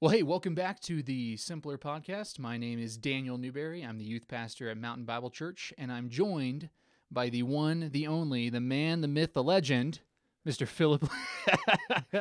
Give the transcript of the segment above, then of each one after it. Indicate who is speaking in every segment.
Speaker 1: Well, hey, welcome back to the Simpler Podcast. My name is Daniel Newberry. I'm the youth pastor at Mountain Bible Church, and I'm joined by the one, the only, the man, the myth, the legend, Mr. Philip,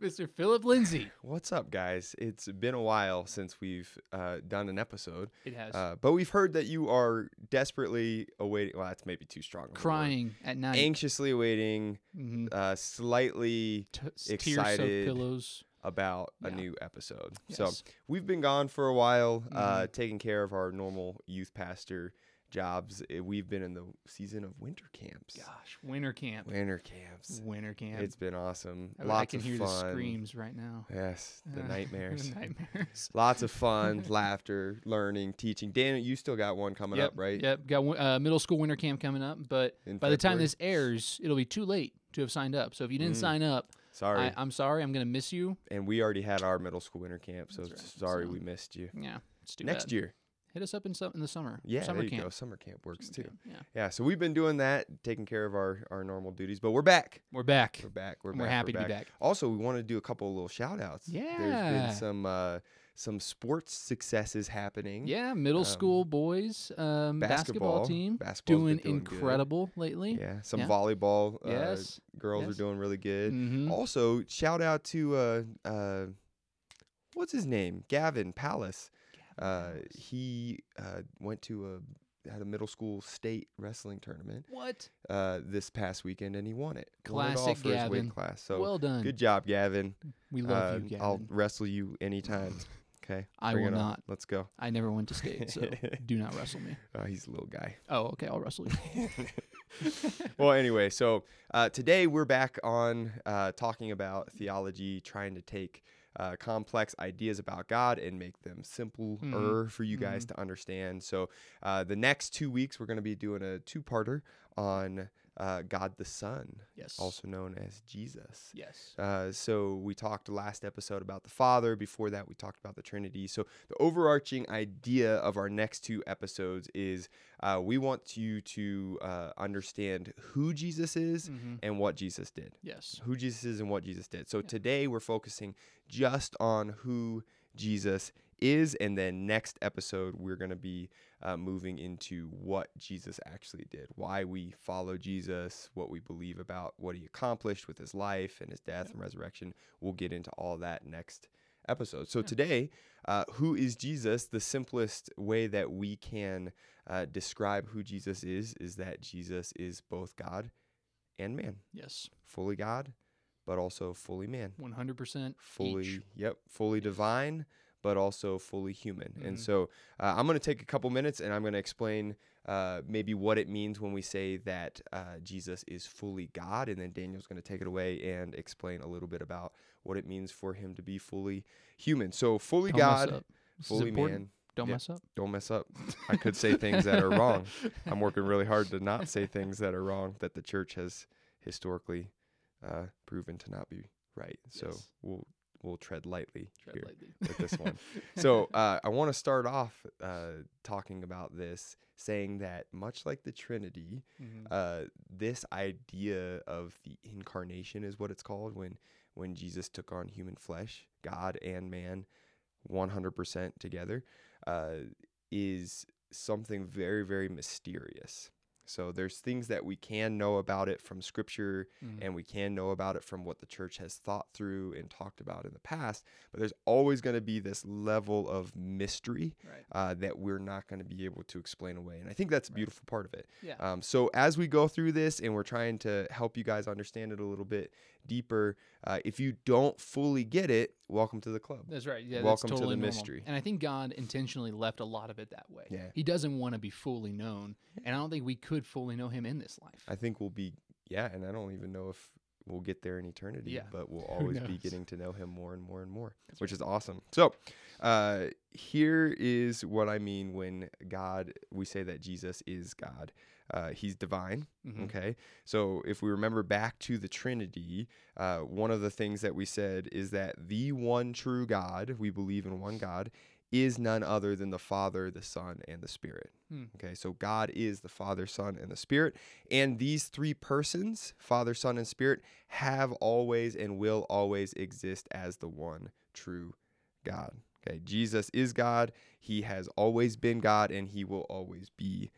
Speaker 1: Mr. Philip Lindsay.
Speaker 2: What's up, guys? It's been a while since we've uh, done an episode,
Speaker 1: It has
Speaker 2: uh, but we've heard that you are desperately awaiting. Well, that's maybe too strong. of
Speaker 1: crying at night,
Speaker 2: anxiously awaiting,
Speaker 1: Mhm.
Speaker 2: uh, slightly
Speaker 1: T-
Speaker 2: excited.
Speaker 1: pillows.
Speaker 2: About a new episode.
Speaker 1: Yes.
Speaker 2: So we've been gone for a while, uh,
Speaker 1: Mhm.
Speaker 2: taking care of our normal youth pastor jobs. Uh, We've been in the season of winter camps.
Speaker 1: Gosh, winter camp,
Speaker 2: Winter camps.
Speaker 1: winter camp.
Speaker 2: It's been awesome.
Speaker 1: I, I can
Speaker 2: of
Speaker 1: hear
Speaker 2: fun.
Speaker 1: the screams right now.
Speaker 2: Yes, the
Speaker 1: Uh,
Speaker 2: nightmares.
Speaker 1: nightmares.
Speaker 2: Lots of fun, laughter, learning, teaching. Dan, you still got one coming
Speaker 1: yep,
Speaker 2: up, right?
Speaker 1: Yep, got uh, middle school winter camp coming up, but
Speaker 2: In
Speaker 1: by the time this airs, it'll be too late to have signed up. So if you didn't
Speaker 2: Mm.
Speaker 1: sign up,
Speaker 2: Sorry.
Speaker 1: I, I'm sorry. I'm gonna miss you.
Speaker 2: and we already had our middle school winter camp, so
Speaker 1: right.
Speaker 2: sorry
Speaker 1: So-
Speaker 2: we missed you.
Speaker 1: Yeah, it's too
Speaker 2: Next
Speaker 1: bad.
Speaker 2: year.
Speaker 1: hit us up in some in the summer.
Speaker 2: Yeah,
Speaker 1: summer
Speaker 2: there you
Speaker 1: camp.
Speaker 2: go. Summer camp works
Speaker 1: Summer
Speaker 2: too.
Speaker 1: camp, Yeah,
Speaker 2: Yeah, so we've been doing that, taking care of our, our normal duties, but we're back.
Speaker 1: we're back.
Speaker 2: We're back. We're back.
Speaker 1: we're happy
Speaker 2: we're
Speaker 1: to be back.
Speaker 2: Also, we want to do a couple of little shout outs. There's
Speaker 1: Yeah.
Speaker 2: been some uh, some sports successes happening.
Speaker 1: Yeah, middle
Speaker 2: Um,
Speaker 1: school boys um, basketball,
Speaker 2: basketball.
Speaker 1: team doing,
Speaker 2: doing good.
Speaker 1: incredible lately.
Speaker 2: Yeah. Some
Speaker 1: Yeah.
Speaker 2: volleyball uh,
Speaker 1: Yes.
Speaker 2: girls
Speaker 1: yes.
Speaker 2: are doing really good.
Speaker 1: Mhm.
Speaker 2: Also, shout out to uh, uh, what's his name? Gavin Palace. Uh, he uh, went to a had a middle school state wrestling tournament
Speaker 1: What?
Speaker 2: uh, this past weekend, and he won it. Won it all
Speaker 1: Classic
Speaker 2: for his
Speaker 1: Gavin.
Speaker 2: weight class. So
Speaker 1: well done.
Speaker 2: good job, Gavin.
Speaker 1: We love you, Gavin.
Speaker 2: I'll wrestle you anytime. Okay.
Speaker 1: I will
Speaker 2: on.
Speaker 1: not.
Speaker 2: Let's go.
Speaker 1: I never went to state, so do not wrestle me.
Speaker 2: Uh, he's a little guy.
Speaker 1: Oh, okay. I'll wrestle you.
Speaker 2: well, anyway, so uh, today we're back on uh, talking about theology, trying to take uh, complex ideas about God and make them simpler
Speaker 1: Mhm.
Speaker 2: for you guys to understand. So, uh, the next two weeks, we're going to be doing a two parter on uh, God the Son,
Speaker 1: yes.
Speaker 2: also known as Jesus.
Speaker 1: Yes.
Speaker 2: Uh, so we talked last episode about the Father. Before that, we talked about the Trinity. So the overarching idea of our next two episodes is uh, we want you to uh, understand who Jesus is
Speaker 1: hmm
Speaker 2: and what Jesus did.
Speaker 1: Yes.
Speaker 2: Who Jesus is and what Jesus did. So
Speaker 1: Yeah.
Speaker 2: today we're focusing just on who Jesus is, and then next episode we're going to be uh, moving into what Jesus actually did, why we follow Jesus, what we believe about what he accomplished with his life and his death and resurrection. We'll get into all that next episode. So today, uh, who is Jesus? The simplest way that we can uh, describe who Jesus is is that Jesus is both God and man
Speaker 1: Yes.
Speaker 2: fully God, but also fully man.
Speaker 1: 100%
Speaker 2: Fully,
Speaker 1: each.
Speaker 2: yep, fully divine, but also fully human. And
Speaker 1: Mhm.
Speaker 2: so uh, I'm going to take a couple minutes and I'm going to explain uh, maybe what it means when we say that uh, Jesus is fully God. And then Daniel's going to take it away and explain a little bit about what it means for him to be fully human. So, fully
Speaker 1: Don't
Speaker 2: God,
Speaker 1: up. This is
Speaker 2: fully man.
Speaker 1: Don't
Speaker 2: Yep.
Speaker 1: mess up.
Speaker 2: Don't mess up. I could say things that are wrong. I'm working really hard to not say things that are wrong that the church has historically uh, proven to not be right. So
Speaker 1: Yes.
Speaker 2: we'll we'll tread lightly
Speaker 1: Tread
Speaker 2: here
Speaker 1: lightly.
Speaker 2: with this one. so uh, I want to start off uh, talking about this, saying that much like the Trinity,
Speaker 1: Mhm.
Speaker 2: uh, this idea of the incarnation is what it's called when when Jesus took on human flesh, God and man, 100% together, uh, is something very very mysterious. So there's things that we can know about it from Scripture,
Speaker 1: Mhm.
Speaker 2: and we can know about it from what the church has thought through and talked about in the past. But there's always going to be this level of mystery
Speaker 1: Right.
Speaker 2: uh, that we're not going to be able to explain away. And I think that's a
Speaker 1: Right.
Speaker 2: beautiful part of it.
Speaker 1: Yeah.
Speaker 2: Um, so as we go through this and we're trying to help you guys understand it a little bit deeper, uh, if you don't fully get it, welcome to the club.
Speaker 1: That's right. Yeah,
Speaker 2: Welcome to the
Speaker 1: totally normal.
Speaker 2: mystery.
Speaker 1: And I think God intentionally left a lot of it that way.
Speaker 2: Yeah.
Speaker 1: He doesn't want to be fully known, and I don't think we could fully know him in this life.
Speaker 2: I think we'll be, yeah, and I don't even know if we'll get there in eternity,
Speaker 1: Yeah.
Speaker 2: but we'll always be getting to know him more and more and more,
Speaker 1: That's
Speaker 2: which
Speaker 1: right.
Speaker 2: is awesome. So, uh, here is what I mean when God, we say that Jesus is God. Uh, he's divine.
Speaker 1: Mhm.
Speaker 2: Okay. So if we remember back to the Trinity, uh, one of the things that we said is that the one true God, we believe in one God, is none other than the Father, the Son, and the Spirit.
Speaker 1: Hmm.
Speaker 2: Okay. So God is the Father, Son, and the Spirit. And these three persons, Father, Son, and Spirit, have always and will always exist as the one true God. Okay, Jesus is God. He has always been God and he will always be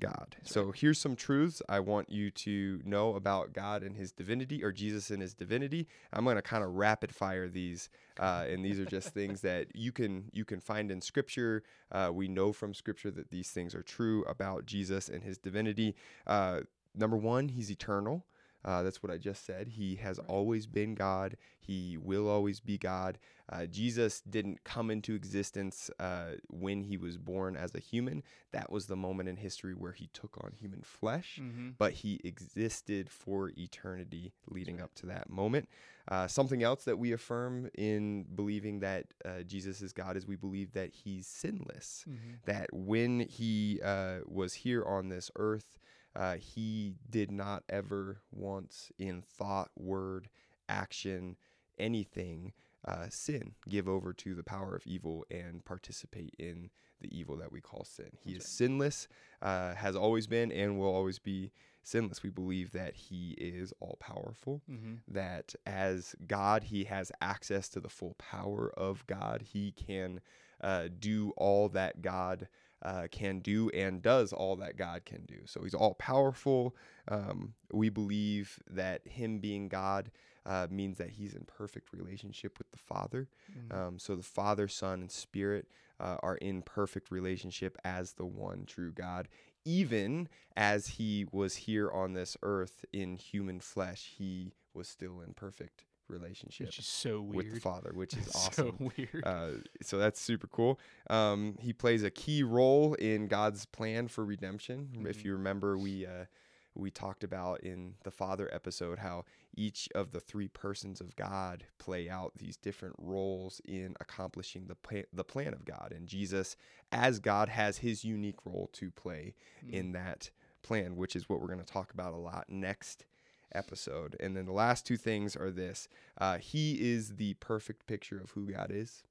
Speaker 2: God.
Speaker 1: That's
Speaker 2: so here's some truths I want you to know about God and his divinity or Jesus and his divinity. I'm going to kind of rapid fire these uh, and these are just things that you can you can find in scripture. Uh, we know from scripture that these things are true about Jesus and his divinity. Uh, number 1, he's eternal. Uh, that's what I just said. He has
Speaker 1: Right.
Speaker 2: always been God. He will always be God. Uh, Jesus didn't come into existence uh, when he was born as a human. That was the moment in history where he took on human flesh,
Speaker 1: Mm-hmm.
Speaker 2: but he existed for eternity leading up to that moment. Uh, something else that we affirm in believing that uh, Jesus is God is we believe that he's sinless
Speaker 1: Mm-hmm.
Speaker 2: that when he uh, was here on this earth, uh, he did not ever once in thought, word, action, anything uh, sin, give over to the power of evil and participate in the evil that we call sin. He
Speaker 1: That's
Speaker 2: is sinless, uh, has always been, and will always be sinless. We believe that he is all powerful
Speaker 1: Mm-hmm.
Speaker 2: that as God, he has access to the full power of God. He can uh, do all that God uh, can do and does all that God can do. So he's all powerful. Um, we believe that him being God uh, means that he's in perfect relationship with the Father.
Speaker 1: Mm-hmm.
Speaker 2: Um, so the Father, Son, and Spirit uh, are in perfect relationship as the one true God. Even as he was here on this earth in human flesh, he was still in perfect relationship
Speaker 1: Which is so weird with
Speaker 2: the Father, which is
Speaker 1: so
Speaker 2: awesome.
Speaker 1: weird.
Speaker 2: Uh, so that's super cool. Um, he plays a key role in God's plan for redemption. If
Speaker 1: Mhm.
Speaker 2: you remember, we uh, we talked about in the Father episode how each of the three persons of God play out these different roles in accomplishing the pla- the plan of God, and Jesus, as God, has his unique role to play
Speaker 1: Mm.
Speaker 2: in that plan, which is what we're going to talk about a lot next episode. And then the last two things are this uh, He is the perfect picture of who God is,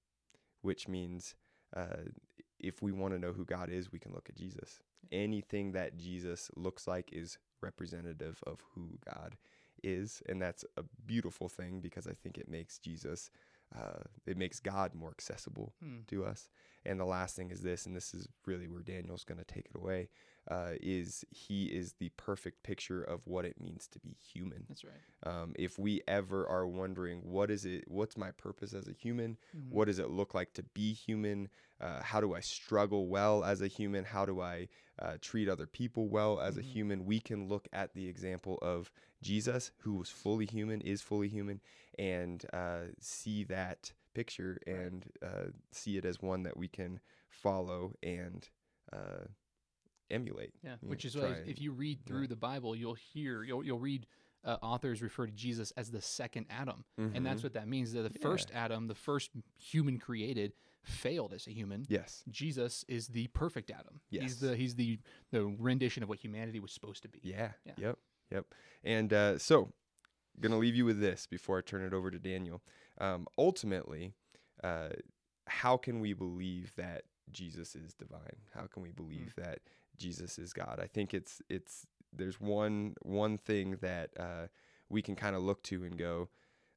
Speaker 2: which means uh, if we want to know who God is, we can look at Jesus. Anything that Jesus looks like is representative of who God is. And that's a beautiful thing because I think it makes Jesus, uh, it makes God more accessible
Speaker 1: Mm.
Speaker 2: to us. And the last thing is this, and this is really where Daniel's going to take it away, uh, is he is the perfect picture of what it means to be human.
Speaker 1: That's right.
Speaker 2: Um, if we ever are wondering, what is it? What's my purpose as a human?
Speaker 1: Mhm.
Speaker 2: What does it look like to be human? Uh, how do I struggle well as a human? How do I uh, treat other people well as a
Speaker 1: Mhm.
Speaker 2: human? We can look at the example of Jesus, who was fully human, is fully human, and uh, see that picture and uh, see it as one that we can follow and uh, emulate.
Speaker 1: Yeah, which is why if you read
Speaker 2: yeah.
Speaker 1: through the Bible, you'll hear you'll you'll read uh, authors refer to Jesus as the second Adam, and that's
Speaker 2: Mhm.
Speaker 1: what that means. That the
Speaker 2: Yeah.
Speaker 1: first Adam, the first human created, failed as a human.
Speaker 2: yes.
Speaker 1: Jesus is the perfect Adam.
Speaker 2: Yes.
Speaker 1: He's the he's the the rendition of what humanity was supposed to be.
Speaker 2: Yeah.
Speaker 1: Yeah.
Speaker 2: Yep. Yep. And uh, so, gonna leave you with this before I turn it over to Daniel. Um, ultimately, uh, how can we believe that Jesus is divine? How can we believe that Jesus is God? I think it's it's there's one one thing that uh, we can kind of look to and go,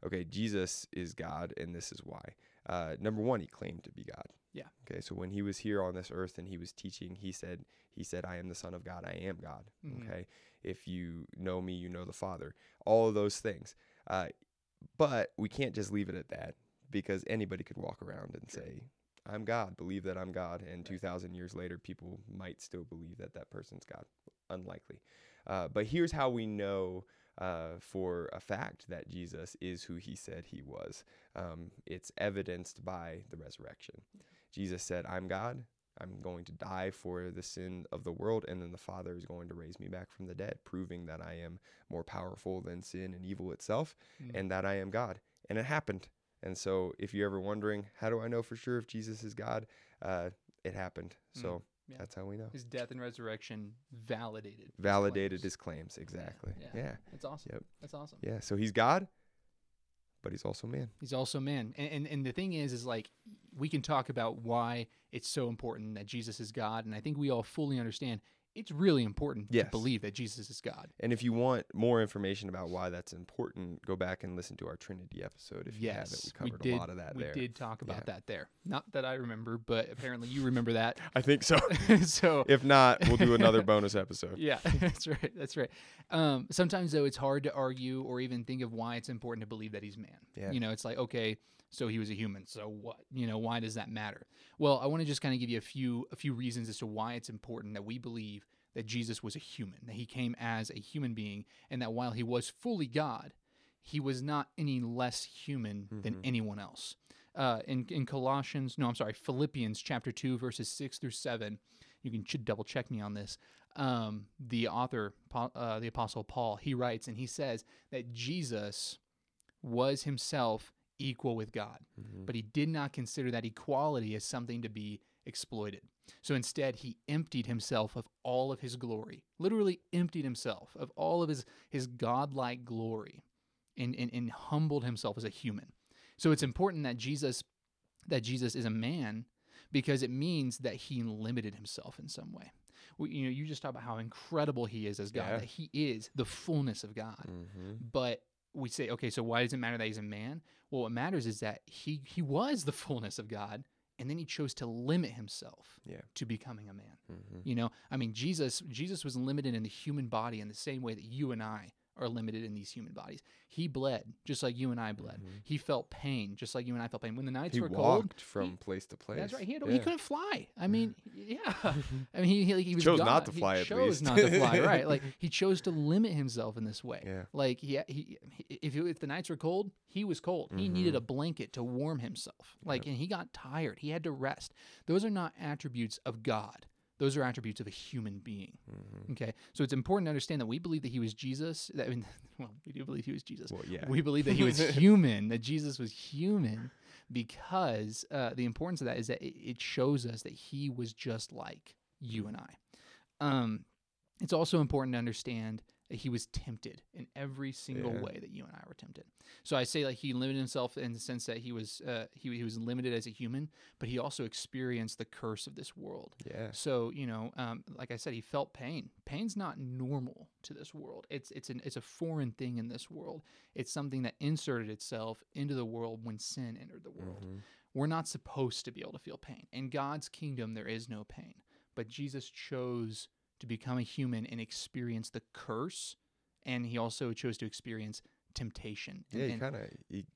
Speaker 2: okay, Jesus is God, and this is why. Uh, number one, he claimed to be God.
Speaker 1: Yeah.
Speaker 2: Okay, so when he was here on this earth and he was teaching, he said, he said, "I am the Son of God. I am God."
Speaker 1: Mhm.
Speaker 2: Okay, if you know me, you know the Father. All of those things. Uh, but we can't just leave it at that because anybody could walk around and say, "I'm God." Believe that I'm God, and two thousand years later, people might still believe that that person's God. Unlikely. Uh, but here's how we know uh, for a fact that Jesus is who he said he was. Um, it's evidenced by the resurrection. Jesus said, I'm God. I'm going to die for the sin of the world, and then the Father is going to raise me back from the dead, proving that I am more powerful than sin and evil itself,
Speaker 1: Mm.
Speaker 2: and that I am God. And it happened. And so, if you're ever wondering, how do I know for sure if Jesus is God? Uh, it happened.
Speaker 1: Mm,
Speaker 2: So
Speaker 1: yeah.
Speaker 2: that's how we know.
Speaker 1: his death and resurrection validated. his
Speaker 2: Validated
Speaker 1: claims.
Speaker 2: his claims. Exactly.
Speaker 1: yeah.
Speaker 2: Yeah.
Speaker 1: That's awesome.
Speaker 2: Yep.
Speaker 1: That's awesome.
Speaker 2: Yeah. So he's God, but he's also man.
Speaker 1: He's also man. And, and and the thing is is like we can talk about why it's so important that Jesus is God and I think we all fully understand it's really important
Speaker 2: Yes.
Speaker 1: to believe that Jesus is God.
Speaker 2: And if you want more information about why that's important, go back and listen to our Trinity episode. If you haven't,
Speaker 1: yes,
Speaker 2: we covered
Speaker 1: did.
Speaker 2: a lot of that there.
Speaker 1: we
Speaker 2: there.
Speaker 1: did talk about
Speaker 2: Yeah.
Speaker 1: that there. Not that I remember, but apparently you remember that.
Speaker 2: I think so.
Speaker 1: so
Speaker 2: if not, we'll do another bonus episode.
Speaker 1: yeah, that's right. That's right. Um, sometimes though, it's hard to argue or even think of why it's important to believe that he's man.
Speaker 2: Yeah.
Speaker 1: You know, it's like okay, so he was a human. So what? You know, why does that matter? Well, I want to just kind of give you a few a few reasons as to why it's important that we believe that Jesus was a human, that he came as a human being, and that while he was fully God, he was not any less human than
Speaker 2: Mhm.
Speaker 1: anyone else. Uh, in, in Colossians, no, I'm sorry, Philippians chapter 2, verses 6 through 7, you can ch- double check me on this. Um, the author, uh, the Apostle Paul, he writes and he says that Jesus was himself equal with God,
Speaker 2: Mhm.
Speaker 1: but he did not consider that equality as something to be exploited. So instead, he emptied himself of all of his glory, literally emptied himself of all of his, his godlike glory and, and, and humbled himself as a human. So it's important that Jesus that Jesus is a man because it means that he limited himself in some way. We, you know, you just talk about how incredible he is as God,
Speaker 2: Yeah.
Speaker 1: that he is the fullness of God.
Speaker 2: Mhm.
Speaker 1: But we say, okay, so why does it matter that he's a man? Well, what matters is that he he was the fullness of God, and then he chose to limit himself
Speaker 2: Yeah.
Speaker 1: to becoming a man.
Speaker 2: Mhm.
Speaker 1: You know, I mean, Jesus Jesus was limited in the human body in the same way that you and I are limited in these human bodies. He bled just like you and I bled.
Speaker 2: Mhm.
Speaker 1: He felt pain just like you and I felt pain. When the nights were cold.
Speaker 2: He
Speaker 1: were
Speaker 2: walked
Speaker 1: cold,
Speaker 2: from
Speaker 1: he-
Speaker 2: place to place.
Speaker 1: that's right. He, had, he couldn't fly. I mean, yeah. I mean, he, he, he was
Speaker 2: Chose
Speaker 1: God.
Speaker 2: not to
Speaker 1: He
Speaker 2: fly, at
Speaker 1: chose
Speaker 2: least.
Speaker 1: not to fly. Right. Like he chose to limit himself in this way.
Speaker 2: Yeah.
Speaker 1: Like he, he, he if, if the nights were cold, he was cold. He needed a blanket to warm himself. Like, and he got tired. He had to rest. Those are not attributes of God. Those are attributes of a human being.
Speaker 2: Mhm.
Speaker 1: Okay, so it's important to understand that we believe that he was Jesus. That, I mean, well, we do believe he was Jesus.
Speaker 2: Well, yeah.
Speaker 1: We believe that he was human, that Jesus was human, because uh, the importance of that is that it, it shows us that he was just like you and I. Um, it's also important to understand he was tempted in every single
Speaker 2: Yeah.
Speaker 1: way that you and I were tempted. So I say like he limited himself in the sense that he was uh, he, he was limited as a human, but he also experienced the curse of this world.
Speaker 2: Yeah.
Speaker 1: So you know, um, like I said, he felt pain. Pain's not normal to this world. It's it's an it's a foreign thing in this world. It's something that inserted itself into the world when sin entered the world.
Speaker 2: Mhm.
Speaker 1: We're not supposed to be able to feel pain. In God's kingdom, there is no pain. But Jesus chose to become a human and experience the curse, and he also chose to experience temptation. And-
Speaker 2: Yeah, kind of.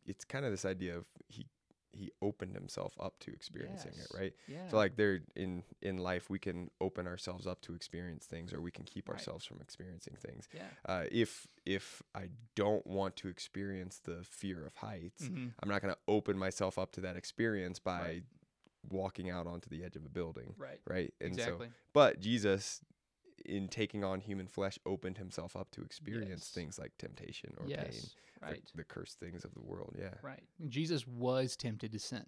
Speaker 2: It's kind of this idea of he he opened himself up to experiencing
Speaker 1: Yes.
Speaker 2: it, right?
Speaker 1: yeah.
Speaker 2: So like there in in life we can open ourselves up to experience things, or we can keep
Speaker 1: Right.
Speaker 2: ourselves from experiencing things.
Speaker 1: yeah.
Speaker 2: Uh, if if I don't want to experience the fear of heights,
Speaker 1: Mhm.
Speaker 2: I'm not going to open myself up to that experience by
Speaker 1: Right.
Speaker 2: walking out onto the edge of a building,
Speaker 1: Right.
Speaker 2: right? And
Speaker 1: exactly.
Speaker 2: so, but Jesus, in taking on human flesh, opened himself up to experience
Speaker 1: Yes.
Speaker 2: things like temptation or pain,
Speaker 1: yes.
Speaker 2: the- the, cursed things of the world. Yeah.
Speaker 1: Right. Jesus was tempted to sin.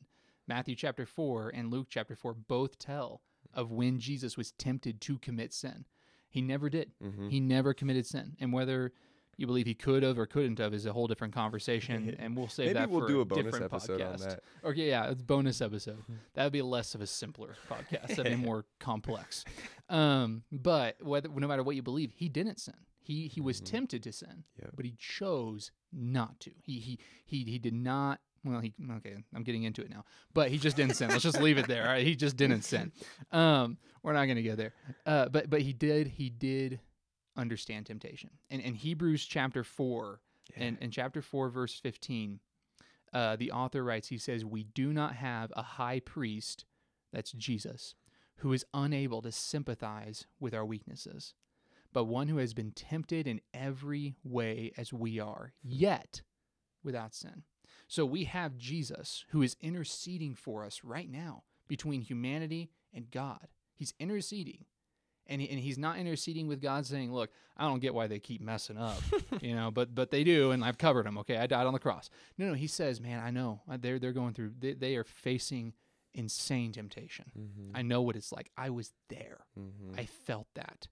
Speaker 1: Matthew chapter 4 and Luke chapter 4 both tell of when Jesus was tempted to commit sin. He never did.
Speaker 2: Mm-hmm.
Speaker 1: He never committed sin. And whether you believe he could have or couldn't have is a whole different conversation, and we'll save
Speaker 2: Maybe
Speaker 1: that
Speaker 2: we'll
Speaker 1: for
Speaker 2: do
Speaker 1: a,
Speaker 2: bonus
Speaker 1: different
Speaker 2: episode
Speaker 1: podcast.
Speaker 2: on that.
Speaker 1: Okay, yeah, it's a bonus episode. That would be less of a simpler podcast. That'd be more complex. Um, but whether no matter what you believe, he didn't sin. He he was
Speaker 2: Mhm.
Speaker 1: tempted to sin,
Speaker 2: Yep.
Speaker 1: but he chose not to. He he he he did not. Well, he okay. I'm getting into it now, but he just didn't sin. Let's just leave it there. All right, he just didn't sin. Um, we're not gonna go there. Uh, but but he did he did understand temptation. And in Hebrews chapter four, and in chapter 4, verse 15, uh, the author writes, he says, We do not have a high priest, that's Jesus, who is unable to sympathize with our weaknesses, but one who has been tempted in every way as we are, yet without sin. So we have Jesus who is interceding for us right now between humanity and God. He's interceding. And, he, and he's not interceding with God saying, Look, I don't get why they keep messing up, you know, but but they do, and I've covered them. Okay, I died on the cross. No, no, he says, man, I know Uh, they're they're going through. They, they are facing insane temptation.
Speaker 2: Mm-hmm.
Speaker 1: I know what it's like. I was there.
Speaker 2: mm-hmm.
Speaker 1: I felt that,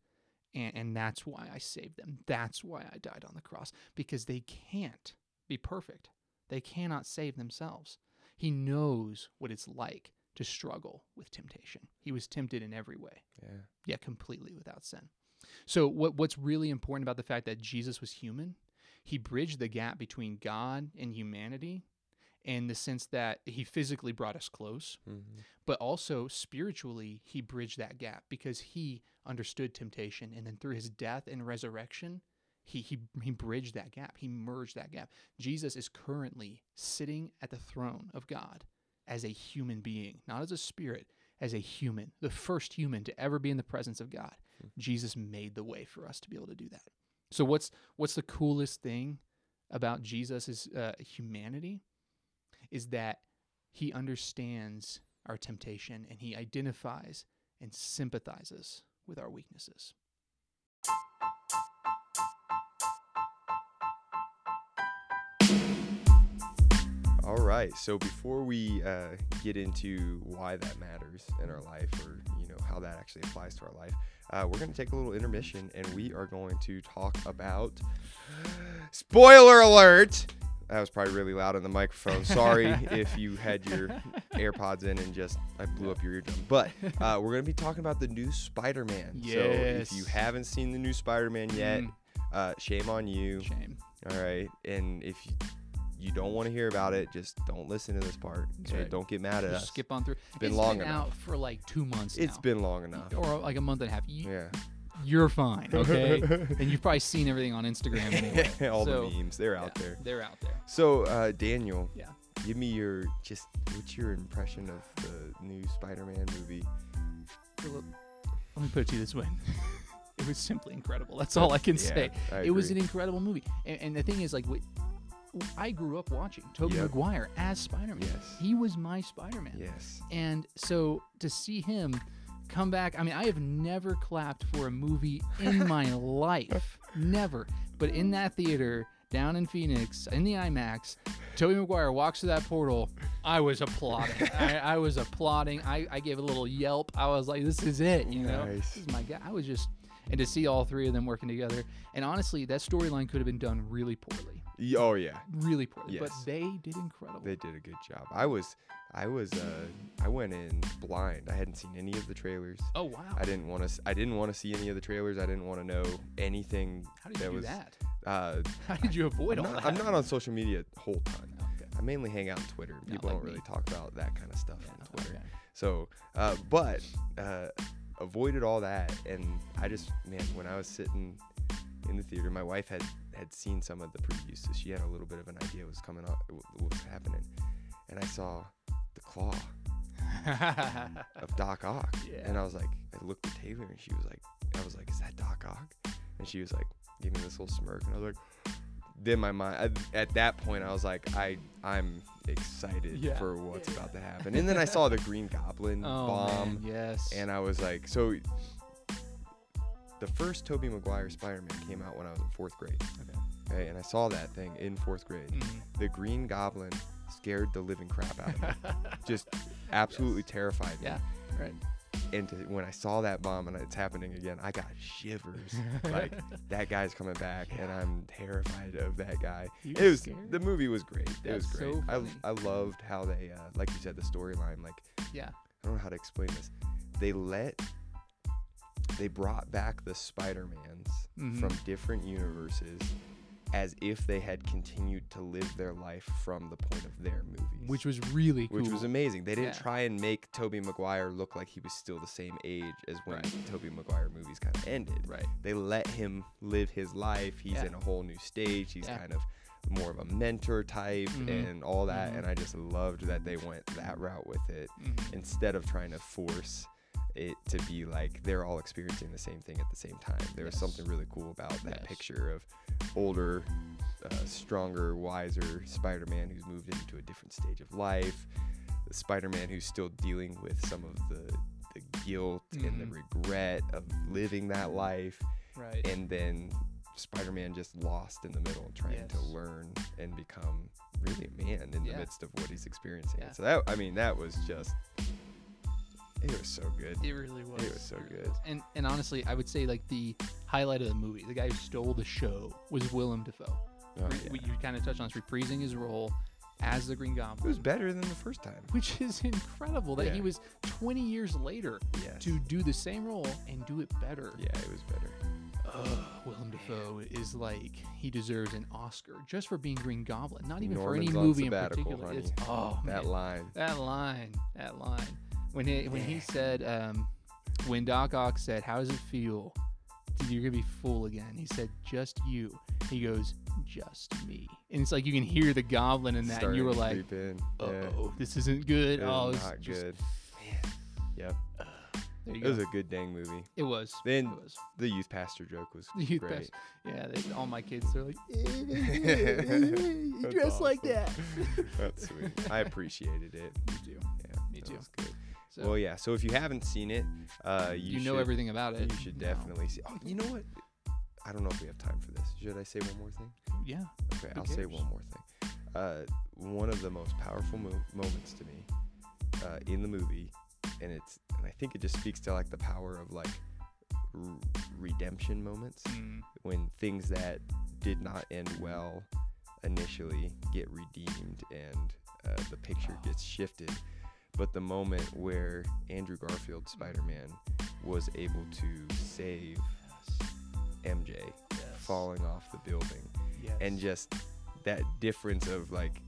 Speaker 1: and and that's why I saved them. That's why I died on the cross because they can't be perfect. They cannot save themselves. He knows what it's like to struggle with temptation. He was tempted in every way,
Speaker 2: Yeah.
Speaker 1: yet completely without sin. So what what's really important about the fact that Jesus was human, he bridged the gap between God and humanity in the sense that he physically brought us close,
Speaker 2: Mm-hmm.
Speaker 1: but also spiritually he bridged that gap because he understood temptation and then through his death and resurrection he he he bridged that gap he merged that gap jesus is currently sitting at the throne of god as a human being not as a spirit as a human the first human to ever be in the presence of god. Jesus made the way for us to be able to do that. So what's what's the coolest thing about jesus' uh, humanity is that he understands our temptation and he identifies and sympathizes with our weaknesses.
Speaker 2: All right. So before we uh, get into why that matters in our life, or you know how that actually applies to our life, uh, we're going to take a little intermission, and we are going to talk about. Spoiler alert! That was probably really loud on the microphone. Sorry if you had your AirPods in and just I blew up your eardrum. But uh, we're going to be talking about the new Spider-Man. Yes. So if you haven't seen the new Spider-Man yet,
Speaker 1: Mm,
Speaker 2: uh, shame on you.
Speaker 1: shame.
Speaker 2: All right. And if you, you don't want to hear about it, just don't listen to this part.
Speaker 1: Right.
Speaker 2: Don't get mad at
Speaker 1: Just
Speaker 2: us.
Speaker 1: skip on through.
Speaker 2: It's been
Speaker 1: It's
Speaker 2: long
Speaker 1: been
Speaker 2: enough.
Speaker 1: out for like two months
Speaker 2: It's
Speaker 1: now.
Speaker 2: been long enough.
Speaker 1: or like a month and a half. You,
Speaker 2: Yeah.
Speaker 1: You're fine, okay? and you've probably seen everything on Instagram anyway.
Speaker 2: All
Speaker 1: So,
Speaker 2: the memes, they're out
Speaker 1: yeah,
Speaker 2: there.
Speaker 1: They're out there.
Speaker 2: So, uh, Daniel,
Speaker 1: Yeah.
Speaker 2: give me your just what's your impression of the new Spider-Man movie?
Speaker 1: Philip, let me put it to you this way. it was simply incredible. That's all I can
Speaker 2: Yeah,
Speaker 1: say.
Speaker 2: I
Speaker 1: it was an incredible movie. And, and the thing is, like, I grew up watching Tobey
Speaker 2: Yep.
Speaker 1: Maguire as Spider-Man.
Speaker 2: Yes.
Speaker 1: He was my Spider-Man.
Speaker 2: Yes.
Speaker 1: And so to see him come back, I mean, I have never clapped for a movie in my life. Never. But in that theater down in Phoenix, in the IMAX, Tobey Maguire walks through that portal. I was applauding. I, I was applauding. I, I gave a little yelp. I was like, this is it, you know?
Speaker 2: Nice.
Speaker 1: This is my guy. I was just, and to see all three of them working together. And honestly, that storyline could have been done really poorly.
Speaker 2: Oh yeah,
Speaker 1: Really poorly. But they did incredible.
Speaker 2: they did a good job. I was, I was, uh, I went in blind. I hadn't seen any of the trailers.
Speaker 1: oh, wow.
Speaker 2: I didn't want to. I didn't want to see any of the trailers. I didn't want to know anything.
Speaker 1: How did you
Speaker 2: that
Speaker 1: do
Speaker 2: was,
Speaker 1: that?
Speaker 2: Uh,
Speaker 1: How did you avoid
Speaker 2: I'm
Speaker 1: all
Speaker 2: not,
Speaker 1: that?
Speaker 2: I'm not on social media the whole time.
Speaker 1: Oh, okay.
Speaker 2: I mainly hang out on Twitter.
Speaker 1: Not
Speaker 2: People
Speaker 1: like
Speaker 2: don't
Speaker 1: me.
Speaker 2: really talk about that kind of stuff
Speaker 1: Yeah,
Speaker 2: on Twitter.
Speaker 1: okay.
Speaker 2: So, uh, but uh, avoided all that, and I just man, when I was sitting in the theater, my wife had had seen some of the previews, so she had a little bit of an idea what was coming up, what was happening, and I saw the claw of Doc Ock,
Speaker 1: Yeah.
Speaker 2: and I was like, I looked at Taylor, and she was like, I was like, is that Doc Ock? And she was like, gave me this little smirk, and I was like. Then my mind, I, at that point, I was like, I, I'm excited
Speaker 1: Yeah.
Speaker 2: for what's about to happen. And then I saw the Green Goblin
Speaker 1: oh,
Speaker 2: bomb,
Speaker 1: man, yes.
Speaker 2: and I was like, so the first Tobey Maguire Spider-Man came out when I was in fourth grade.
Speaker 1: Okay.
Speaker 2: Okay, and I saw that thing in fourth grade.
Speaker 1: Mhm.
Speaker 2: The Green Goblin scared the living crap out of me. Just absolutely terrified me.
Speaker 1: Yeah, right.
Speaker 2: And to, when I saw that bomb and it's happening again, I got shivers. like that guy's coming back, and I'm terrified of that guy. It was
Speaker 1: scared?
Speaker 2: the movie was great. It was great.
Speaker 1: so
Speaker 2: I. I loved how they, uh, like you said, the storyline. Like
Speaker 1: Yeah.
Speaker 2: I don't know how to explain this. They let they brought back the Spider-Mans
Speaker 1: Mhm.
Speaker 2: from different universes as if they had continued to live their life from the point of their movies.
Speaker 1: Which was really cool.
Speaker 2: which was amazing. They didn't
Speaker 1: Yeah.
Speaker 2: try and make Tobey Maguire look like he was still the same age as when
Speaker 1: Right.
Speaker 2: Tobey Maguire movies kind of ended.
Speaker 1: right.
Speaker 2: They let him live his life. He's
Speaker 1: Yeah.
Speaker 2: in a whole new stage. He's
Speaker 1: Yeah.
Speaker 2: kind of more of a mentor type
Speaker 1: Mhm.
Speaker 2: and all that.
Speaker 1: Mhm.
Speaker 2: And I just loved that they went that route with it
Speaker 1: Mhm.
Speaker 2: instead of trying to force it to be like they're all experiencing the same thing at the same time. There was something really cool about that
Speaker 1: Yes.
Speaker 2: picture of older, uh, stronger, wiser Spider-Man who's moved into a different stage of life. The Spider-Man who's still dealing with some of the the guilt and the
Speaker 1: Mhm.
Speaker 2: regret of living that life,
Speaker 1: Right.
Speaker 2: and then Spider-Man just lost in the middle, trying to learn and become really a man in the midst of what he's experiencing.
Speaker 1: Yeah.
Speaker 2: So that I mean that was just it was so good.
Speaker 1: It really was.
Speaker 2: It was so good.
Speaker 1: And and honestly, I would say like the highlight of the movie, the guy who stole the show was Willem Dafoe.
Speaker 2: Oh,
Speaker 1: Re-
Speaker 2: yeah.
Speaker 1: we- You kind of touched on this, reprising his role as the Green Goblin.
Speaker 2: It was better than the first time.
Speaker 1: which is incredible that he
Speaker 2: Yeah.
Speaker 1: was 20 years later
Speaker 2: Yes.
Speaker 1: to do the same role and do it better.
Speaker 2: Yeah, it was better.
Speaker 1: Ugh, Willem Dafoe is like he deserves an Oscar just for being Green Goblin, not even for any
Speaker 2: Norman's on
Speaker 1: movie in
Speaker 2: sabbatical,
Speaker 1: particular.
Speaker 2: honey.
Speaker 1: It's oh
Speaker 2: That
Speaker 1: man,
Speaker 2: line.
Speaker 1: that line, that line. When he when he said, um, when Doc Ock said, "How does it feel? You're gonna be full again." He said, "Just you." He goes, "Just me," and it's like you can hear the Goblin in that, and you
Speaker 2: Starting
Speaker 1: were like. "Oh, this isn't good."
Speaker 2: yeah.
Speaker 1: oh, it's
Speaker 2: not
Speaker 1: just-
Speaker 2: good. Man. Yep.
Speaker 1: There you
Speaker 2: It was a good dang movie.
Speaker 1: it was.
Speaker 2: Then
Speaker 1: it was.
Speaker 2: the youth pastor joke was
Speaker 1: The youth
Speaker 2: great.
Speaker 1: past- Yeah, they, all my kids are like, you dress like that.
Speaker 2: That's sweet. I appreciated it.
Speaker 1: Me too.
Speaker 2: Yeah,
Speaker 1: Me
Speaker 2: that
Speaker 1: too.
Speaker 2: was good.
Speaker 1: So
Speaker 2: well, yeah. So if you haven't seen it, uh, you,
Speaker 1: you, know everything about it.
Speaker 2: You should
Speaker 1: now.
Speaker 2: definitely see. Oh, you know what? I don't know if we have time for this. Should I say one more thing?
Speaker 1: Yeah.
Speaker 2: Okay,
Speaker 1: Who
Speaker 2: I'll say one more thing. Uh, one of the most powerful mo- moments to me uh, in the movie, and it's and I think it just speaks to like the power of like r- redemption moments
Speaker 1: Mm.
Speaker 2: when things that did not end well initially get redeemed and uh, the picture gets shifted. But the moment where Andrew Garfield Spider-Man was able to save MJ
Speaker 1: Yes.
Speaker 2: falling off the building
Speaker 1: Yes.
Speaker 2: and just that difference of like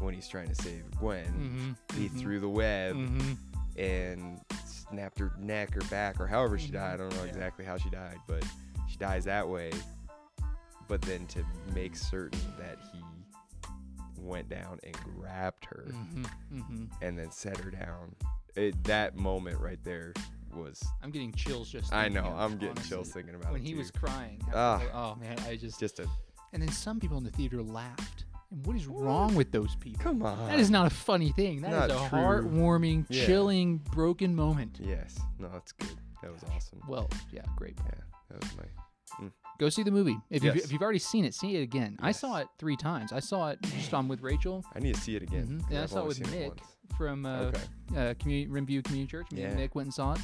Speaker 2: when he's trying to save Gwen,
Speaker 1: Mhm,
Speaker 2: he
Speaker 1: mhm,
Speaker 2: threw the web
Speaker 1: mhm.
Speaker 2: and snapped her neck or back or however she
Speaker 1: Mhm,
Speaker 2: died. I don't know
Speaker 1: yeah.
Speaker 2: exactly how she died, but she dies that way. But then to make certain that he went down and grabbed her
Speaker 1: Mhm, mhm.
Speaker 2: and then set her down, it, that moment right there was.
Speaker 1: I'm getting chills just.
Speaker 2: I know I'm getting
Speaker 1: honestly.
Speaker 2: chills thinking about
Speaker 1: when
Speaker 2: it When
Speaker 1: he
Speaker 2: too.
Speaker 1: was crying. How- oh man, I just.
Speaker 2: just a
Speaker 1: And then some people in the theater laughed. And what is wrong with those people?
Speaker 2: come on.
Speaker 1: That is not a funny thing. That is
Speaker 2: Not
Speaker 1: a
Speaker 2: true.
Speaker 1: heartwarming,
Speaker 2: Yeah.
Speaker 1: chilling, broken moment.
Speaker 2: Yes, no, that's good. That was awesome.
Speaker 1: Well, yeah, great.
Speaker 2: Yeah, that was my.
Speaker 1: Go see the movie. If, you've, if you've already seen it, see it again. I saw it three times. I saw it just on with Rachel
Speaker 2: I need to see it again.
Speaker 1: Mhm.
Speaker 2: 'cause
Speaker 1: Yeah, I
Speaker 2: I've
Speaker 1: saw it with Nick.
Speaker 2: once.
Speaker 1: from uh,
Speaker 2: okay.
Speaker 1: uh, community, Rimview Community Church. Me and
Speaker 2: Yeah.
Speaker 1: Nick went and saw it,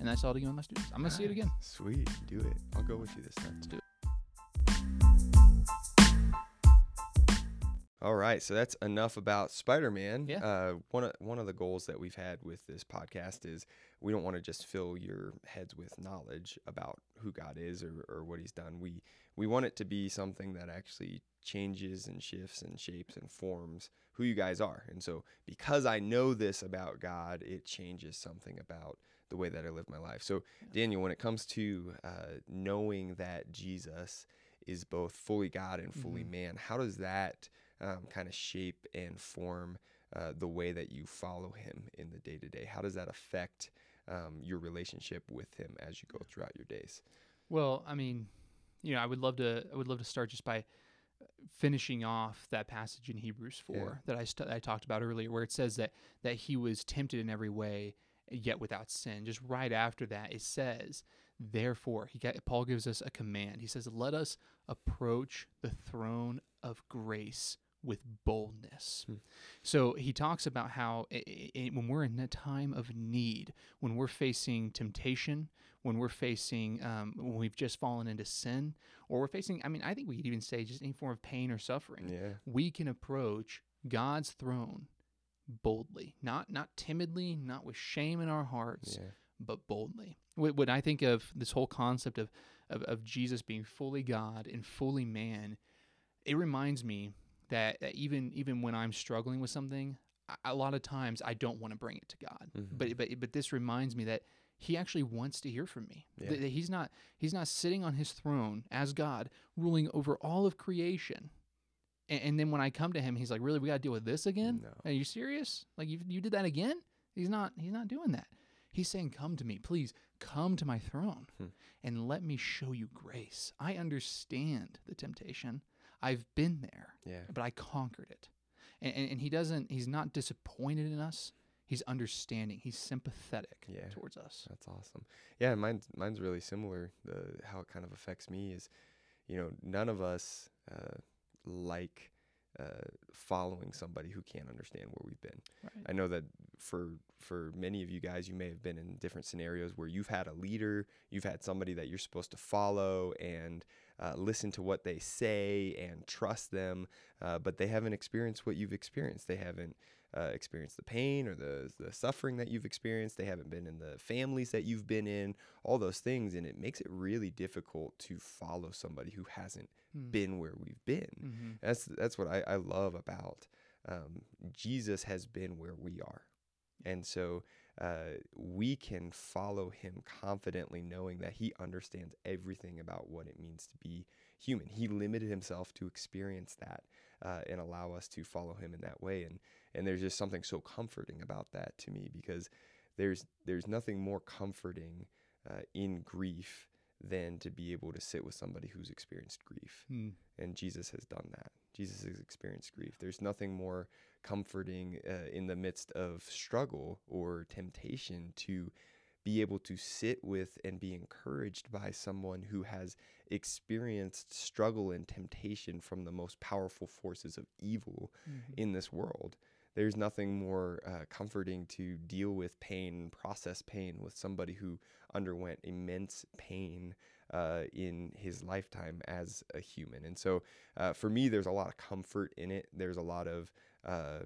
Speaker 1: and I saw it again with my students. I'm gonna see it again.
Speaker 2: Sweet, do it. I'll go with you this time.
Speaker 1: Let's do it.
Speaker 2: All right, so that's enough about Spider-Man.
Speaker 1: Yeah.
Speaker 2: Uh, one of one of the goals that we've had with this podcast is we don't want to just fill your heads with knowledge about who God is or, or what He's done. We we want it to be something that actually changes and shifts and shapes and forms who you guys are. And so, because I know this about God, it changes something about the way that I live my life. So, Daniel, when it comes to uh, knowing that Jesus is both fully God and fully
Speaker 1: Mhm.
Speaker 2: man, how does that um, kind of shape and form uh, the way that you follow Him in the day to day? How does that affect um, your relationship with Him as you go throughout your days?
Speaker 1: Well, I mean, you know, I would love to. I would love to start just by uh, finishing off that passage in Hebrews four
Speaker 2: Yeah.
Speaker 1: that I st- I talked about earlier, where it says that that he was tempted in every way, yet without sin. Just right after that, it says, therefore, he got, Paul gives us a command. He says, "Let us approach the throne of grace." With boldness.
Speaker 2: Hmm.
Speaker 1: So he talks about how i i when we're in a time of need, when we're facing temptation, when we're facing um, when we've just fallen into sin or we're facing i mean i think we could even say just any form of pain or suffering
Speaker 2: Yeah.
Speaker 1: we can approach god's throne boldly not not timidly not with shame in our hearts
Speaker 2: Yeah.
Speaker 1: but boldly when, when i think of this whole concept of, of of jesus being fully god and fully man it reminds me that, that even even when i'm struggling with something a- lot of times i don't want to bring it to god
Speaker 2: Mhm.
Speaker 1: but but but this reminds me that he actually wants to hear from me.
Speaker 2: Yeah.
Speaker 1: That he's not he's not sitting on his throne as God, ruling over all of creation. And, and then when I come to him, he's like, "Really, we got to deal with this again?
Speaker 2: No.
Speaker 1: Are you serious? Like you you did that again?" He's not he's not doing that. He's saying, "Come to me, please. Come to my throne,
Speaker 2: Hmm.
Speaker 1: and let me show you grace. I understand the temptation. I've been there."
Speaker 2: Yeah.
Speaker 1: but I conquered it. And, and, and he doesn't, he's not disappointed in us. He's understanding. He's sympathetic
Speaker 2: Yeah.
Speaker 1: towards us.
Speaker 2: That's awesome. Yeah, mine's mine's really similar. The how it kind of affects me is, you know, none of us uh, like uh, following somebody who can't understand where we've been.
Speaker 1: Right.
Speaker 2: I know that for for many of you guys, you may have been in different scenarios where you've had a leader, you've had somebody that you're supposed to follow and uh, listen to what they say and trust them, uh, but they haven't experienced what you've experienced. They haven't uh, experienced the pain or the the suffering that you've experienced. They haven't been in the families that you've been in, all those things, and it makes it really difficult to follow somebody who hasn't
Speaker 1: Mm.
Speaker 2: been where we've been.
Speaker 1: Mm-hmm.
Speaker 2: That's that's what I, I love about um, Jesus has been where we are, and so uh, we can follow him confidently, knowing that he understands everything about what it means to be human. He limited himself to experience that uh, and allow us to follow him in that way, and and there's just something so comforting about that to me because there's there's nothing more comforting uh, in grief than to be able to sit with somebody who's experienced grief
Speaker 1: Mm.
Speaker 2: and Jesus has done that. Jesus has experienced grief. There's nothing more comforting uh, in the midst of struggle or temptation to be able to sit with and be encouraged by someone who has experienced struggle and temptation from the most powerful forces of evil
Speaker 1: Mhm.
Speaker 2: in this world. There's nothing more uh, comforting to deal with pain process pain with somebody who underwent immense pain uh, in his lifetime as a human. And so uh, for me, there's a lot of comfort in it. There's a lot of uh,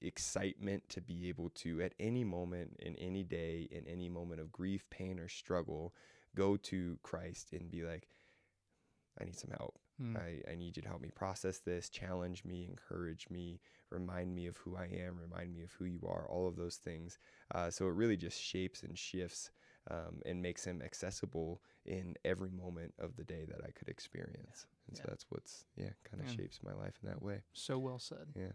Speaker 2: excitement to be able to, at any moment, in any day, in any moment of grief, pain, or struggle, go to Christ and be like, I need some help.
Speaker 1: Mm.
Speaker 2: I, I need you to help me process this, challenge me, encourage me, remind me of who I am, remind me of who you are, all of those things. Uh, so it really just shapes and shifts um, and makes him accessible in every moment of the day that I could experience. And so that's what's, yeah, kind of
Speaker 1: Man.
Speaker 2: shapes my life in that way.
Speaker 1: So well said.
Speaker 2: Yeah.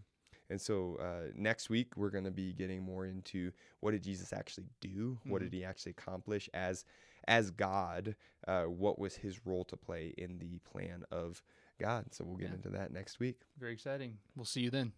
Speaker 2: And so uh, next week we're going to be getting more into what did Jesus actually do? What
Speaker 1: Mhm.
Speaker 2: did he actually accomplish as as God? Uh, what was his role to play in the plan of God? So we'll get
Speaker 1: Yeah.
Speaker 2: into that next week.
Speaker 1: Very exciting. We'll see you then.